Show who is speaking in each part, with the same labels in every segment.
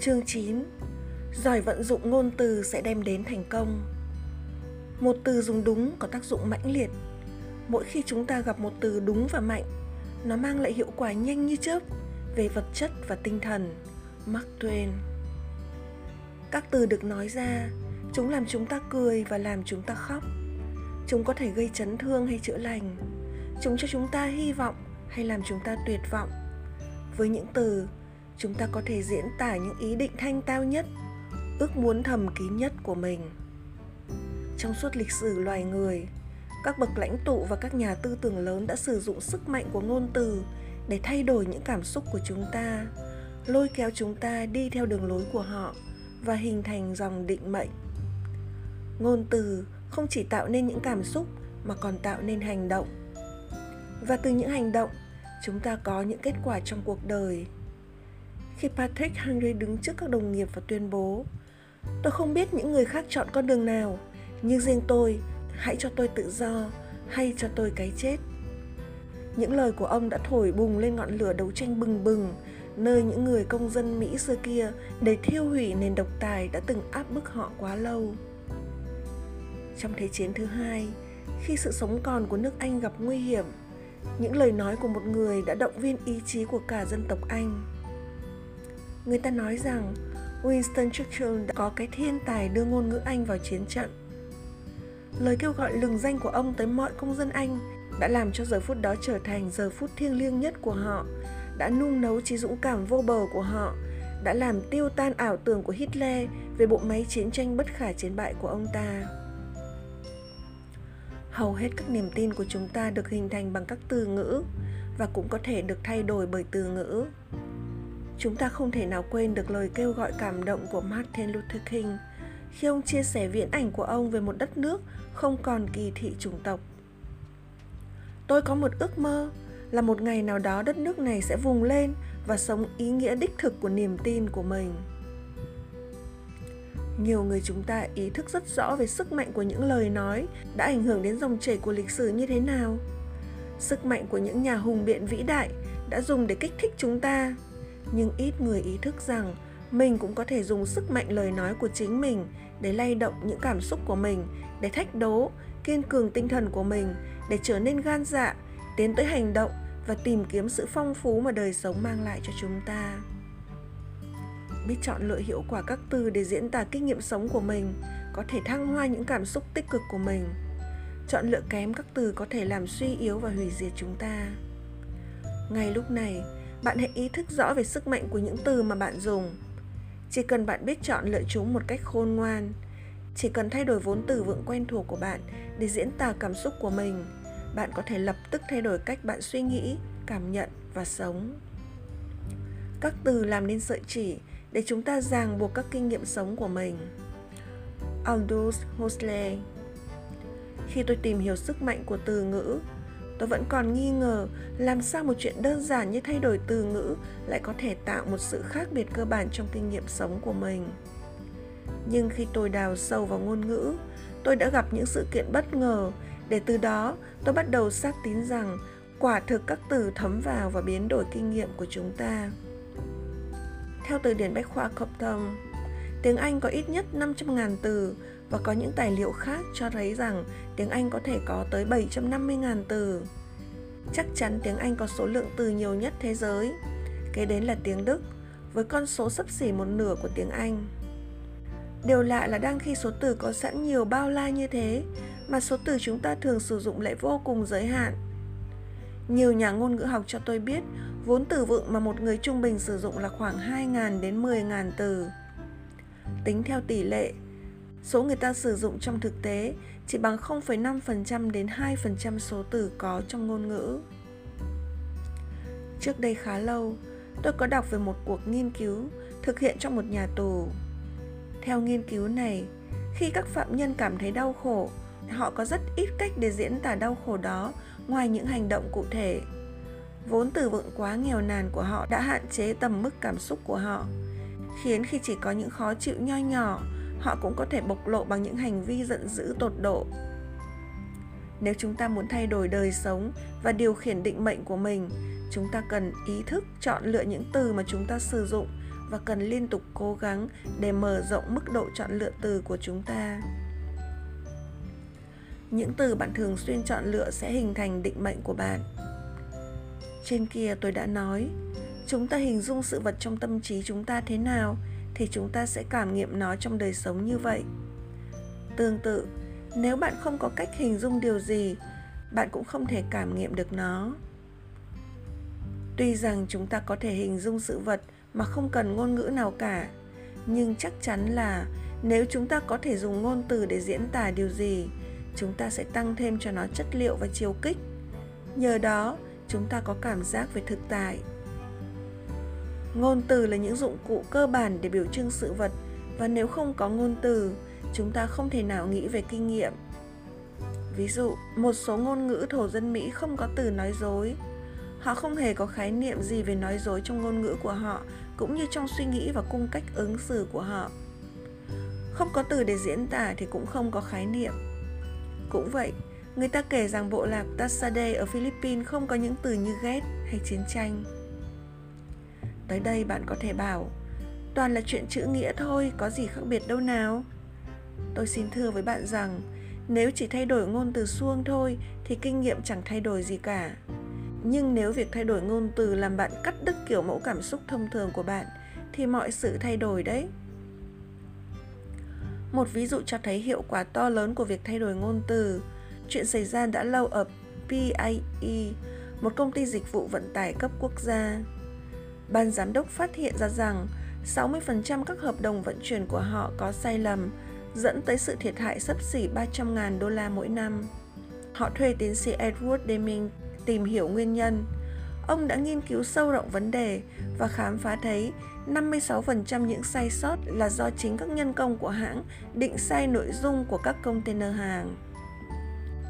Speaker 1: Chương 9 Giỏi vận dụng ngôn từ sẽ đem đến thành công. Một từ dùng đúng có tác dụng mãnh liệt. Mỗi khi chúng ta gặp một từ đúng và mạnh, Nó mang lại hiệu quả nhanh như chớp Về vật chất và tinh thần, Mark Twain. Các từ được nói ra, Chúng làm chúng ta cười và làm chúng ta khóc. Chúng có thể gây chấn thương hay chữa lành. Chúng cho chúng ta hy vọng hay làm chúng ta tuyệt vọng. Với những từ chúng ta có thể diễn tả những ý định thanh tao nhất, ước muốn thầm kín nhất của mình. Trong suốt lịch sử loài người, các bậc lãnh tụ và các nhà tư tưởng lớn đã sử dụng sức mạnh của ngôn từ để thay đổi những cảm xúc của chúng ta, lôi kéo chúng ta đi theo đường lối của họ và hình thành dòng định mệnh. Ngôn từ không chỉ tạo nên những cảm xúc mà còn tạo nên hành động. Và từ những hành động, chúng ta có những kết quả trong cuộc đời khi Patrick Henry đứng trước các đồng nghiệp và tuyên bố Tôi không biết những người khác chọn con đường nào, nhưng riêng tôi, hãy cho tôi tự do, hay cho tôi cái chết. Những lời của ông đã thổi bùng lên ngọn lửa đấu tranh bừng bừng, nơi những người công dân Mỹ xưa kia để thiêu hủy nền độc tài đã từng áp bức họ quá lâu. Trong Thế chiến thứ hai, khi sự sống còn của nước Anh gặp nguy hiểm, những lời nói của một người đã động viên ý chí của cả dân tộc Anh Người ta nói rằng Winston Churchill đã có cái thiên tài đưa ngôn ngữ Anh vào chiến trận. Lời kêu gọi lừng danh của ông tới mọi công dân Anh đã làm cho giờ phút đó trở thành giờ phút thiêng liêng nhất của họ, đã nung nấu trí dũng cảm vô bờ của họ, đã làm tiêu tan ảo tưởng của Hitler về bộ máy chiến tranh bất khả chiến bại của ông ta. Hầu hết các niềm tin của chúng ta được hình thành bằng các từ ngữ và cũng có thể được thay đổi bởi từ ngữ chúng ta không thể nào quên được lời kêu gọi cảm động của Martin Luther King khi ông chia sẻ viễn ảnh của ông về một đất nước không còn kỳ thị chủng tộc. Tôi có một ước mơ là một ngày nào đó đất nước này sẽ vùng lên và sống ý nghĩa đích thực của niềm tin của mình. Nhiều người chúng ta ý thức rất rõ về sức mạnh của những lời nói đã ảnh hưởng đến dòng chảy của lịch sử như thế nào. Sức mạnh của những nhà hùng biện vĩ đại đã dùng để kích thích chúng ta nhưng ít người ý thức rằng mình cũng có thể dùng sức mạnh lời nói của chính mình để lay động những cảm xúc của mình, để thách đố, kiên cường tinh thần của mình, để trở nên gan dạ tiến tới hành động và tìm kiếm sự phong phú mà đời sống mang lại cho chúng ta. Biết chọn lựa hiệu quả các từ để diễn tả kinh nghiệm sống của mình có thể thăng hoa những cảm xúc tích cực của mình. Chọn lựa kém các từ có thể làm suy yếu và hủy diệt chúng ta. Ngay lúc này bạn hãy ý thức rõ về sức mạnh của những từ mà bạn dùng. Chỉ cần bạn biết chọn lựa chúng một cách khôn ngoan. Chỉ cần thay đổi vốn từ vựng quen thuộc của bạn để diễn tả cảm xúc của mình, bạn có thể lập tức thay đổi cách bạn suy nghĩ, cảm nhận và sống. Các từ làm nên sợi chỉ để chúng ta ràng buộc các kinh nghiệm sống của mình. Aldous Huxley. Khi tôi tìm hiểu sức mạnh của từ ngữ tôi vẫn còn nghi ngờ làm sao một chuyện đơn giản như thay đổi từ ngữ lại có thể tạo một sự khác biệt cơ bản trong kinh nghiệm sống của mình. Nhưng khi tôi đào sâu vào ngôn ngữ tôi đã gặp những sự kiện bất ngờ. Để từ đó tôi bắt đầu xác tín rằng quả thực các từ thấm vào và biến đổi kinh nghiệm của chúng ta. Theo từ điển bách khoa Copton, tiếng Anh có ít nhất 500.000 từ và có những tài liệu khác cho thấy rằng tiếng Anh có thể có tới 750.000 từ. Chắc chắn tiếng Anh có số lượng từ nhiều nhất thế giới. Kế đến là tiếng Đức, với con số sấp xỉ một nửa của tiếng Anh. Điều lạ là đang khi số từ có sẵn nhiều bao la như thế, mà số từ chúng ta thường sử dụng lại vô cùng giới hạn. Nhiều nhà ngôn ngữ học cho tôi biết, vốn từ vựng mà một người trung bình sử dụng là khoảng 2.000 đến 10.000 từ. Tính theo tỷ lệ, Số người ta sử dụng trong thực tế chỉ bằng 0,5% đến 2% số từ có trong ngôn ngữ. Trước đây khá lâu, tôi có đọc về một cuộc nghiên cứu thực hiện trong một nhà tù. Theo nghiên cứu này, khi các phạm nhân cảm thấy đau khổ, họ có rất ít cách để diễn tả đau khổ đó ngoài những hành động cụ thể. Vốn từ vựng quá nghèo nàn của họ đã hạn chế tầm mức cảm xúc của họ, khiến khi chỉ có những khó chịu nho nhỏ họ cũng có thể bộc lộ bằng những hành vi giận dữ tột độ. Nếu chúng ta muốn thay đổi đời sống và điều khiển định mệnh của mình, chúng ta cần ý thức chọn lựa những từ mà chúng ta sử dụng và cần liên tục cố gắng để mở rộng mức độ chọn lựa từ của chúng ta. Những từ bạn thường xuyên chọn lựa sẽ hình thành định mệnh của bạn. Trên kia tôi đã nói, chúng ta hình dung sự vật trong tâm trí chúng ta thế nào thì chúng ta sẽ cảm nghiệm nó trong đời sống như vậy. Tương tự, nếu bạn không có cách hình dung điều gì, bạn cũng không thể cảm nghiệm được nó. Tuy rằng chúng ta có thể hình dung sự vật mà không cần ngôn ngữ nào cả, nhưng chắc chắn là nếu chúng ta có thể dùng ngôn từ để diễn tả điều gì, chúng ta sẽ tăng thêm cho nó chất liệu và chiều kích. Nhờ đó, chúng ta có cảm giác về thực tại ngôn từ là những dụng cụ cơ bản để biểu trưng sự vật, và nếu không có ngôn từ, chúng ta không thể nào nghĩ về kinh nghiệm. Ví dụ, một số ngôn ngữ thổ dân mỹ không có từ nói dối. Họ không hề có khái niệm gì về nói dối trong ngôn ngữ của họ, cũng như trong suy nghĩ và cung cách ứng xử của họ. Không có từ để diễn tả thì cũng không có khái niệm. Cũng vậy, người ta kể rằng bộ lạc Tasade ở Philippines không có những từ như ghét hay chiến tranh tới đây bạn có thể bảo toàn là chuyện chữ nghĩa thôi có gì khác biệt đâu nào. Tôi xin thưa với bạn rằng nếu chỉ thay đổi ngôn từ suông thôi thì kinh nghiệm chẳng thay đổi gì cả. Nhưng nếu việc thay đổi ngôn từ làm bạn cắt đứt kiểu mẫu cảm xúc thông thường của bạn thì mọi sự thay đổi đấy. Một ví dụ cho thấy hiệu quả to lớn của việc thay đổi ngôn từ. Chuyện xảy ra đã lâu ở PIE, một công ty dịch vụ vận tải cấp quốc gia. Ban giám đốc phát hiện ra rằng 60% các hợp đồng vận chuyển của họ có sai lầm, dẫn tới sự thiệt hại sấp xỉ 300.000 đô la mỗi năm. Họ thuê tiến sĩ Edward Deming tìm hiểu nguyên nhân. Ông đã nghiên cứu sâu rộng vấn đề và khám phá thấy 56% những sai sót là do chính các nhân công của hãng định sai nội dung của các container hàng.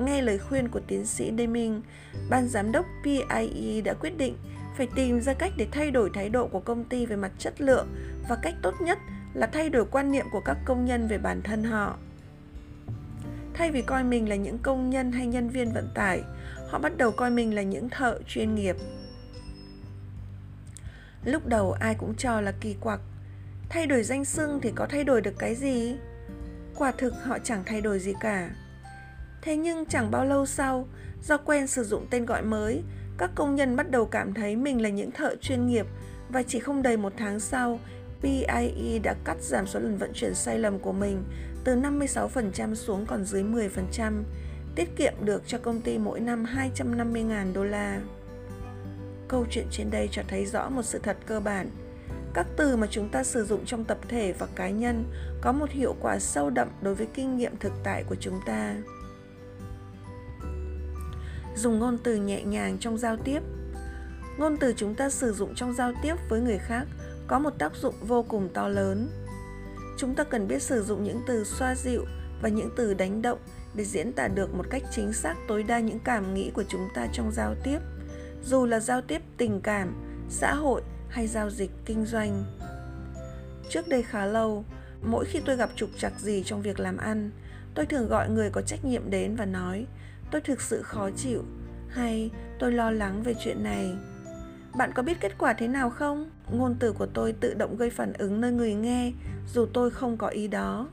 Speaker 1: Nghe lời khuyên của tiến sĩ Deming, ban giám đốc PIE đã quyết định phải tìm ra cách để thay đổi thái độ của công ty về mặt chất lượng và cách tốt nhất là thay đổi quan niệm của các công nhân về bản thân họ. Thay vì coi mình là những công nhân hay nhân viên vận tải, họ bắt đầu coi mình là những thợ chuyên nghiệp. Lúc đầu ai cũng cho là kỳ quặc, thay đổi danh xưng thì có thay đổi được cái gì? Quả thực họ chẳng thay đổi gì cả. Thế nhưng chẳng bao lâu sau, do quen sử dụng tên gọi mới, các công nhân bắt đầu cảm thấy mình là những thợ chuyên nghiệp và chỉ không đầy một tháng sau, PIE đã cắt giảm số lần vận chuyển sai lầm của mình từ 56% xuống còn dưới 10%, tiết kiệm được cho công ty mỗi năm 250.000 đô la. Câu chuyện trên đây cho thấy rõ một sự thật cơ bản. Các từ mà chúng ta sử dụng trong tập thể và cá nhân có một hiệu quả sâu đậm đối với kinh nghiệm thực tại của chúng ta dùng ngôn từ nhẹ nhàng trong giao tiếp. Ngôn từ chúng ta sử dụng trong giao tiếp với người khác có một tác dụng vô cùng to lớn. Chúng ta cần biết sử dụng những từ xoa dịu và những từ đánh động để diễn tả được một cách chính xác tối đa những cảm nghĩ của chúng ta trong giao tiếp, dù là giao tiếp tình cảm, xã hội hay giao dịch kinh doanh. Trước đây khá lâu, mỗi khi tôi gặp trục trặc gì trong việc làm ăn, tôi thường gọi người có trách nhiệm đến và nói tôi thực sự khó chịu, hay tôi lo lắng về chuyện này? Bạn có biết kết quả thế nào không? Ngôn từ của tôi tự động gây phản ứng nơi người nghe, dù tôi không có ý đó.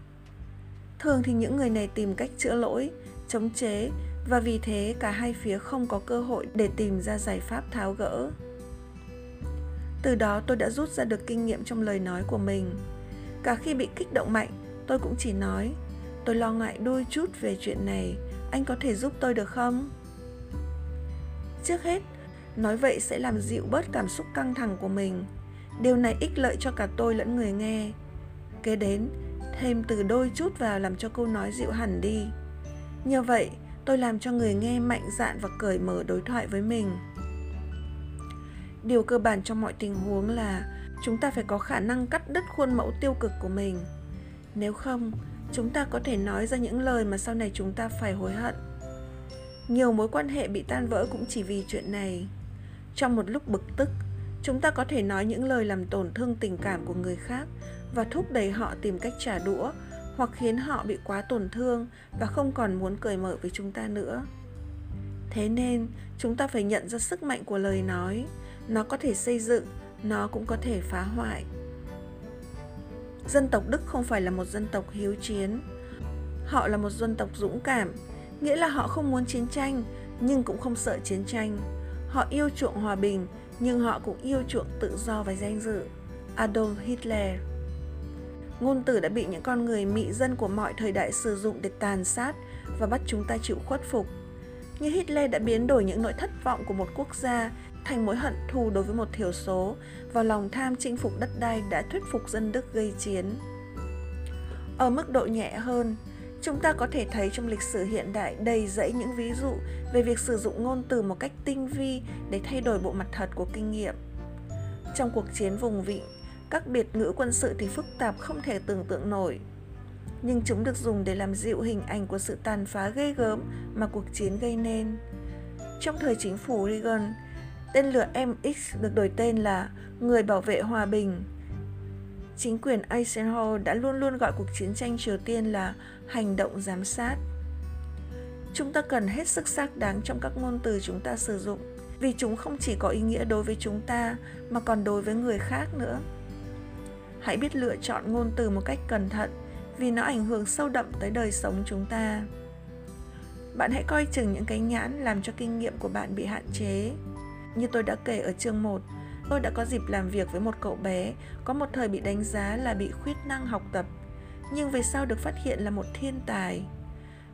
Speaker 1: Thường thì những người này tìm cách chữa lỗi, chống chế, và vì thế cả hai phía không có cơ hội để tìm ra giải pháp tháo gỡ. Từ đó tôi đã rút ra được kinh nghiệm trong lời nói của mình. Cả khi bị kích động mạnh, tôi cũng chỉ nói, tôi lo ngại đôi chút về chuyện này anh có thể giúp tôi được không? Trước hết, nói vậy sẽ làm dịu bớt cảm xúc căng thẳng của mình. Điều này ích lợi cho cả tôi lẫn người nghe. Kế đến, thêm từ đôi chút vào làm cho câu nói dịu hẳn đi. Nhờ vậy, tôi làm cho người nghe mạnh dạn và cởi mở đối thoại với mình. Điều cơ bản trong mọi tình huống là chúng ta phải có khả năng cắt đứt khuôn mẫu tiêu cực của mình. Nếu không chúng ta có thể nói ra những lời mà sau này chúng ta phải hối hận. Nhiều mối quan hệ bị tan vỡ cũng chỉ vì chuyện này. Trong một lúc bực tức, chúng ta có thể nói những lời làm tổn thương tình cảm của người khác và thúc đẩy họ tìm cách trả đũa hoặc khiến họ bị quá tổn thương và không còn muốn cởi mở với chúng ta nữa. Thế nên, chúng ta phải nhận ra sức mạnh của lời nói. Nó có thể xây dựng, nó cũng có thể phá hoại. Dân tộc Đức không phải là một dân tộc hiếu chiến. Họ là một dân tộc dũng cảm, nghĩa là họ không muốn chiến tranh nhưng cũng không sợ chiến tranh. Họ yêu chuộng hòa bình nhưng họ cũng yêu chuộng tự do và danh dự. Adolf Hitler Ngôn tử đã bị những con người mị dân của mọi thời đại sử dụng để tàn sát và bắt chúng ta chịu khuất phục. Như Hitler đã biến đổi những nỗi thất vọng của một quốc gia thành mối hận thù đối với một thiểu số và lòng tham chinh phục đất đai đã thuyết phục dân Đức gây chiến. Ở mức độ nhẹ hơn, chúng ta có thể thấy trong lịch sử hiện đại đầy dẫy những ví dụ về việc sử dụng ngôn từ một cách tinh vi để thay đổi bộ mặt thật của kinh nghiệm. Trong cuộc chiến vùng vịnh, các biệt ngữ quân sự thì phức tạp không thể tưởng tượng nổi. Nhưng chúng được dùng để làm dịu hình ảnh của sự tàn phá ghê gớm mà cuộc chiến gây nên. Trong thời chính phủ Reagan, tên lửa MX được đổi tên là Người bảo vệ hòa bình. Chính quyền Eisenhower đã luôn luôn gọi cuộc chiến tranh Triều Tiên là hành động giám sát. Chúng ta cần hết sức xác đáng trong các ngôn từ chúng ta sử dụng, vì chúng không chỉ có ý nghĩa đối với chúng ta, mà còn đối với người khác nữa hãy biết lựa chọn ngôn từ một cách cẩn thận, vì nó ảnh hưởng sâu đậm tới đời sống chúng ta bạn hãy coi chừng những cái nhãn làm cho kinh nghiệm của bạn bị hạn chế như tôi đã kể ở chương 1 tôi đã có dịp làm việc với một cậu bé, có một thời bị đánh giá là bị khuyết năng học tập, nhưng về sau được phát hiện là một thiên tài.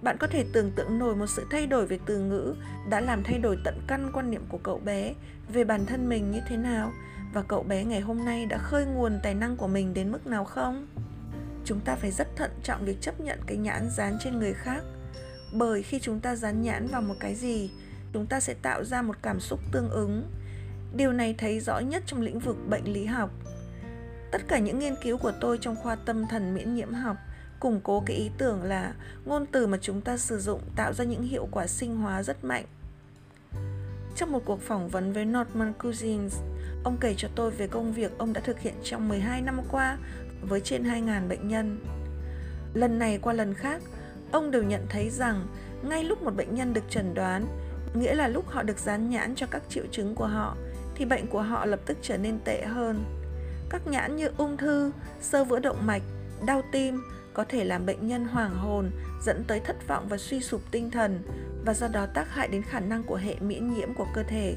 Speaker 1: Bạn có thể tưởng tượng nổi một sự thay đổi về từ ngữ đã làm thay đổi tận căn quan niệm của cậu bé về bản thân mình như thế nào và cậu bé ngày hôm nay đã khơi nguồn tài năng của mình đến mức nào không? Chúng ta phải rất thận trọng việc chấp nhận cái nhãn dán trên người khác, bởi khi chúng ta dán nhãn vào một cái gì chúng ta sẽ tạo ra một cảm xúc tương ứng. Điều này thấy rõ nhất trong lĩnh vực bệnh lý học. Tất cả những nghiên cứu của tôi trong khoa tâm thần miễn nhiễm học củng cố cái ý tưởng là ngôn từ mà chúng ta sử dụng tạo ra những hiệu quả sinh hóa rất mạnh. Trong một cuộc phỏng vấn với Norman Cousins, ông kể cho tôi về công việc ông đã thực hiện trong 12 năm qua với trên 2.000 bệnh nhân. Lần này qua lần khác, ông đều nhận thấy rằng ngay lúc một bệnh nhân được chẩn đoán, nghĩa là lúc họ được dán nhãn cho các triệu chứng của họ, thì bệnh của họ lập tức trở nên tệ hơn. Các nhãn như ung thư, sơ vữa động mạch, đau tim có thể làm bệnh nhân hoảng hồn, dẫn tới thất vọng và suy sụp tinh thần và do đó tác hại đến khả năng của hệ miễn nhiễm của cơ thể.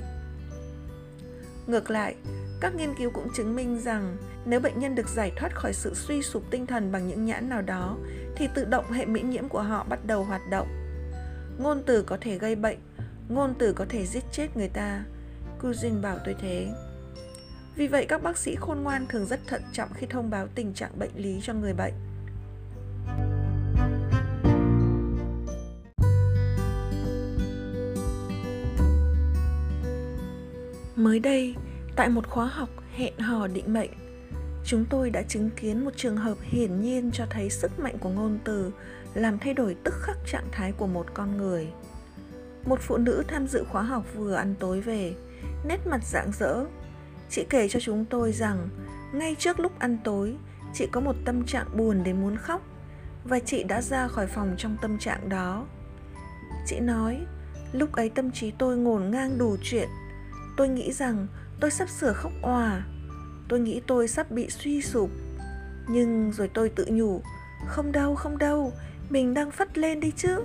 Speaker 1: Ngược lại, các nghiên cứu cũng chứng minh rằng nếu bệnh nhân được giải thoát khỏi sự suy sụp tinh thần bằng những nhãn nào đó thì tự động hệ miễn nhiễm của họ bắt đầu hoạt động. Ngôn từ có thể gây bệnh, ngôn từ có thể giết chết người ta. Cousin bảo tôi thế. Vì vậy các bác sĩ khôn ngoan thường rất thận trọng khi thông báo tình trạng bệnh lý cho người bệnh. Mới đây, tại một khóa học hẹn hò định mệnh, chúng tôi đã chứng kiến một trường hợp hiển nhiên cho thấy sức mạnh của ngôn từ làm thay đổi tức khắc trạng thái của một con người. Một phụ nữ tham dự khóa học vừa ăn tối về, nét mặt rạng rỡ. Chị kể cho chúng tôi rằng, ngay trước lúc ăn tối, chị có một tâm trạng buồn đến muốn khóc và chị đã ra khỏi phòng trong tâm trạng đó. Chị nói, lúc ấy tâm trí tôi ngổn ngang đủ chuyện tôi nghĩ rằng tôi sắp sửa khóc òa tôi nghĩ tôi sắp bị suy sụp nhưng rồi tôi tự nhủ không đâu không đâu mình đang phất lên đi chứ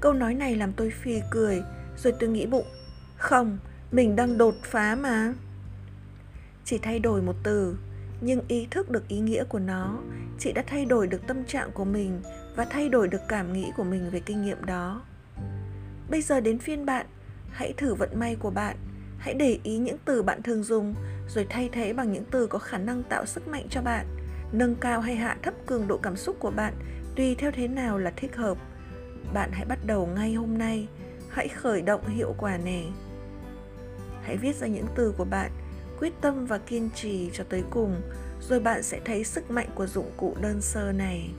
Speaker 1: câu nói này làm tôi phì cười, rồi tôi nghĩ bụng. Không, mình đang đột phá mà. Chỉ thay đổi một từ, nhưng ý thức được ý nghĩa của nó, chị đã thay đổi được tâm trạng của mình và thay đổi được cảm nghĩ của mình về kinh nghiệm đó. Bây giờ đến phiên bạn, hãy thử vận may của bạn. Hãy để ý những từ bạn thường dùng, rồi thay thế bằng những từ có khả năng tạo sức mạnh cho bạn. Nâng cao hay hạ thấp cường độ cảm xúc của bạn, tùy theo thế nào là thích hợp bạn hãy bắt đầu ngay hôm nay. Hãy khởi động hiệu quả này. Hãy viết ra những từ của bạn, quyết tâm và kiên trì cho tới cùng, rồi bạn sẽ thấy sức mạnh của dụng cụ đơn sơ này.